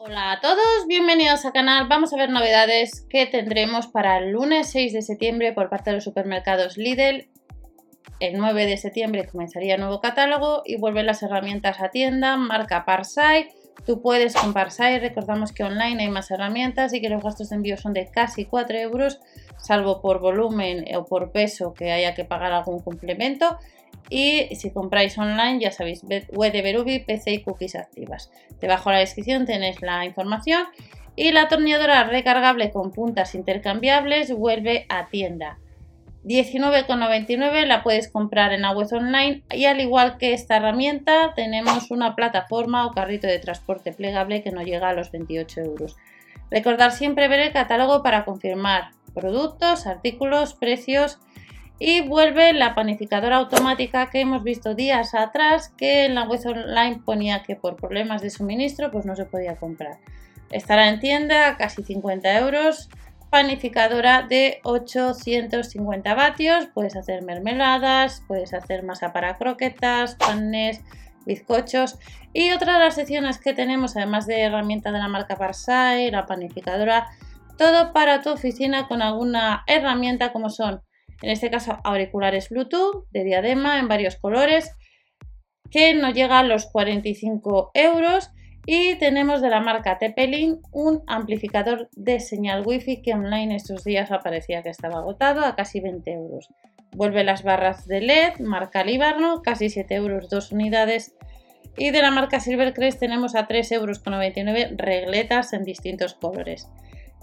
Hola a todos, bienvenidos al canal. Vamos a ver novedades que tendremos para el lunes 6 de septiembre por parte de los supermercados Lidl. El 9 de septiembre comenzaría el nuevo catálogo y vuelven las herramientas a tienda, marca Parsai. Tú puedes con Parsai, recordamos que online hay más herramientas y que los gastos de envío son de casi 4 euros, salvo por volumen o por peso que haya que pagar algún complemento. Y si compráis online, ya sabéis, web de Berubi, PC y cookies activas. Debajo de la descripción tenéis la información. Y la atornilladora recargable con puntas intercambiables vuelve a tienda. 19,99 la puedes comprar en la web online y al igual que esta herramienta tenemos una plataforma o carrito de transporte plegable que no llega a los 28 euros. Recordar siempre ver el catálogo para confirmar productos, artículos, precios y vuelve la panificadora automática que hemos visto días atrás que en la web online ponía que por problemas de suministro pues no se podía comprar. Estará en tienda casi 50 euros. Panificadora de 850 vatios. Puedes hacer mermeladas, puedes hacer masa para croquetas, panes, bizcochos. Y otra de las secciones que tenemos, además de herramienta de la marca Parsai, la panificadora, todo para tu oficina con alguna herramienta como son en este caso auriculares Bluetooth de diadema en varios colores, que no llega a los 45 euros. Y tenemos de la marca Tepelin un amplificador de señal Wi-Fi que online estos días aparecía que estaba agotado a casi 20 euros. Vuelve las barras de LED, marca Libarno, casi 7 euros, dos unidades. Y de la marca Silvercrest tenemos a 3,99 euros regletas en distintos colores.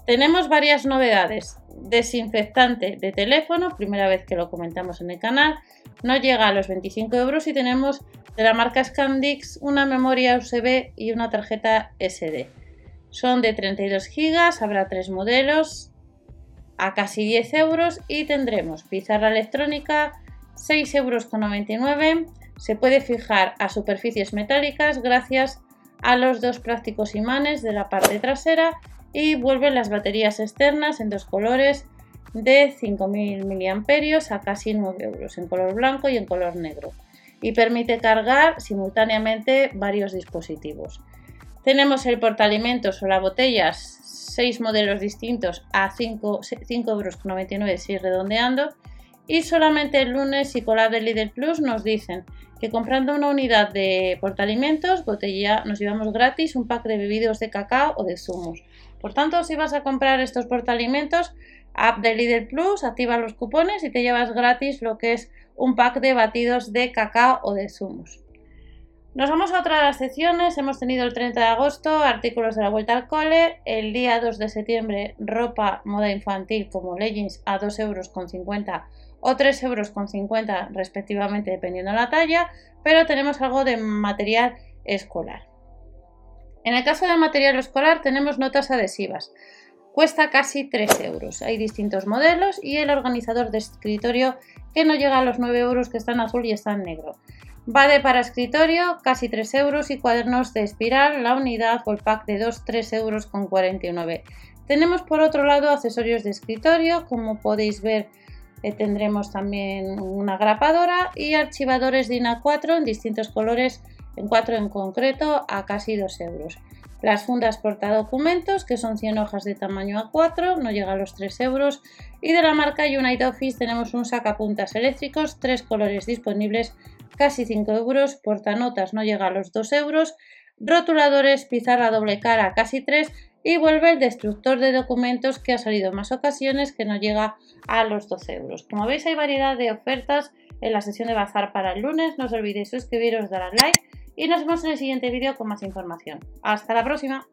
Tenemos varias novedades. Desinfectante de teléfono, primera vez que lo comentamos en el canal, no llega a los 25 euros y tenemos de la marca Scandix una memoria USB y una tarjeta SD. Son de 32 GB, habrá tres modelos a casi 10 euros y tendremos pizarra electrónica 6,99 euros. Se puede fijar a superficies metálicas gracias a los dos prácticos imanes de la parte trasera y vuelven las baterías externas en dos colores de 5000 mAh a casi 9 euros, en color blanco y en color negro, y permite cargar simultáneamente varios dispositivos. Tenemos el portaalimentos o las botellas, 6 modelos distintos a 5,99 euros, si redondeando, y solamente el lunes y con la de Lidl Plus nos dicen que comprando una unidad de portaalimentos, botella, nos llevamos gratis un pack de bebidos de cacao o de zumos. Por tanto, si vas a comprar estos portaalimentos, app de Lidl Plus, activa los cupones y te llevas gratis lo que es un pack de batidos de cacao o de zumos. Nos vamos a otra de las secciones. Hemos tenido el 30 de agosto artículos de la vuelta al cole. El día 2 de septiembre ropa moda infantil como leggings a 2,50 euros o 3,50 euros respectivamente dependiendo de la talla. Pero tenemos algo de material escolar. En el caso del material escolar tenemos notas adhesivas. Cuesta casi 3 euros. Hay distintos modelos y el organizador de escritorio que no llega a los 9 euros que está en azul y está en negro. Vade para escritorio, casi 3 euros y cuadernos de espiral, la unidad o el pack de 2, 3 euros con 49. Tenemos por otro lado accesorios de escritorio, como podéis ver eh, tendremos también una grapadora y archivadores DIN A4 en distintos colores en 4 en concreto a casi 2 euros. Las fundas portadocumentos, que son 100 hojas de tamaño A4, no llega a los 3 euros. Y de la marca United Office tenemos un sacapuntas eléctricos, tres colores disponibles, casi 5 euros. Portanotas no llega a los 2 euros. Rotuladores, pizarra doble cara, casi 3. Y vuelve el destructor de documentos que ha salido en más ocasiones, que no llega a los 12 euros. Como veis hay variedad de ofertas en la sesión de bazar para el lunes. No os olvidéis suscribiros, dar al like y nos vemos en el siguiente vídeo con más información. ¡Hasta la próxima!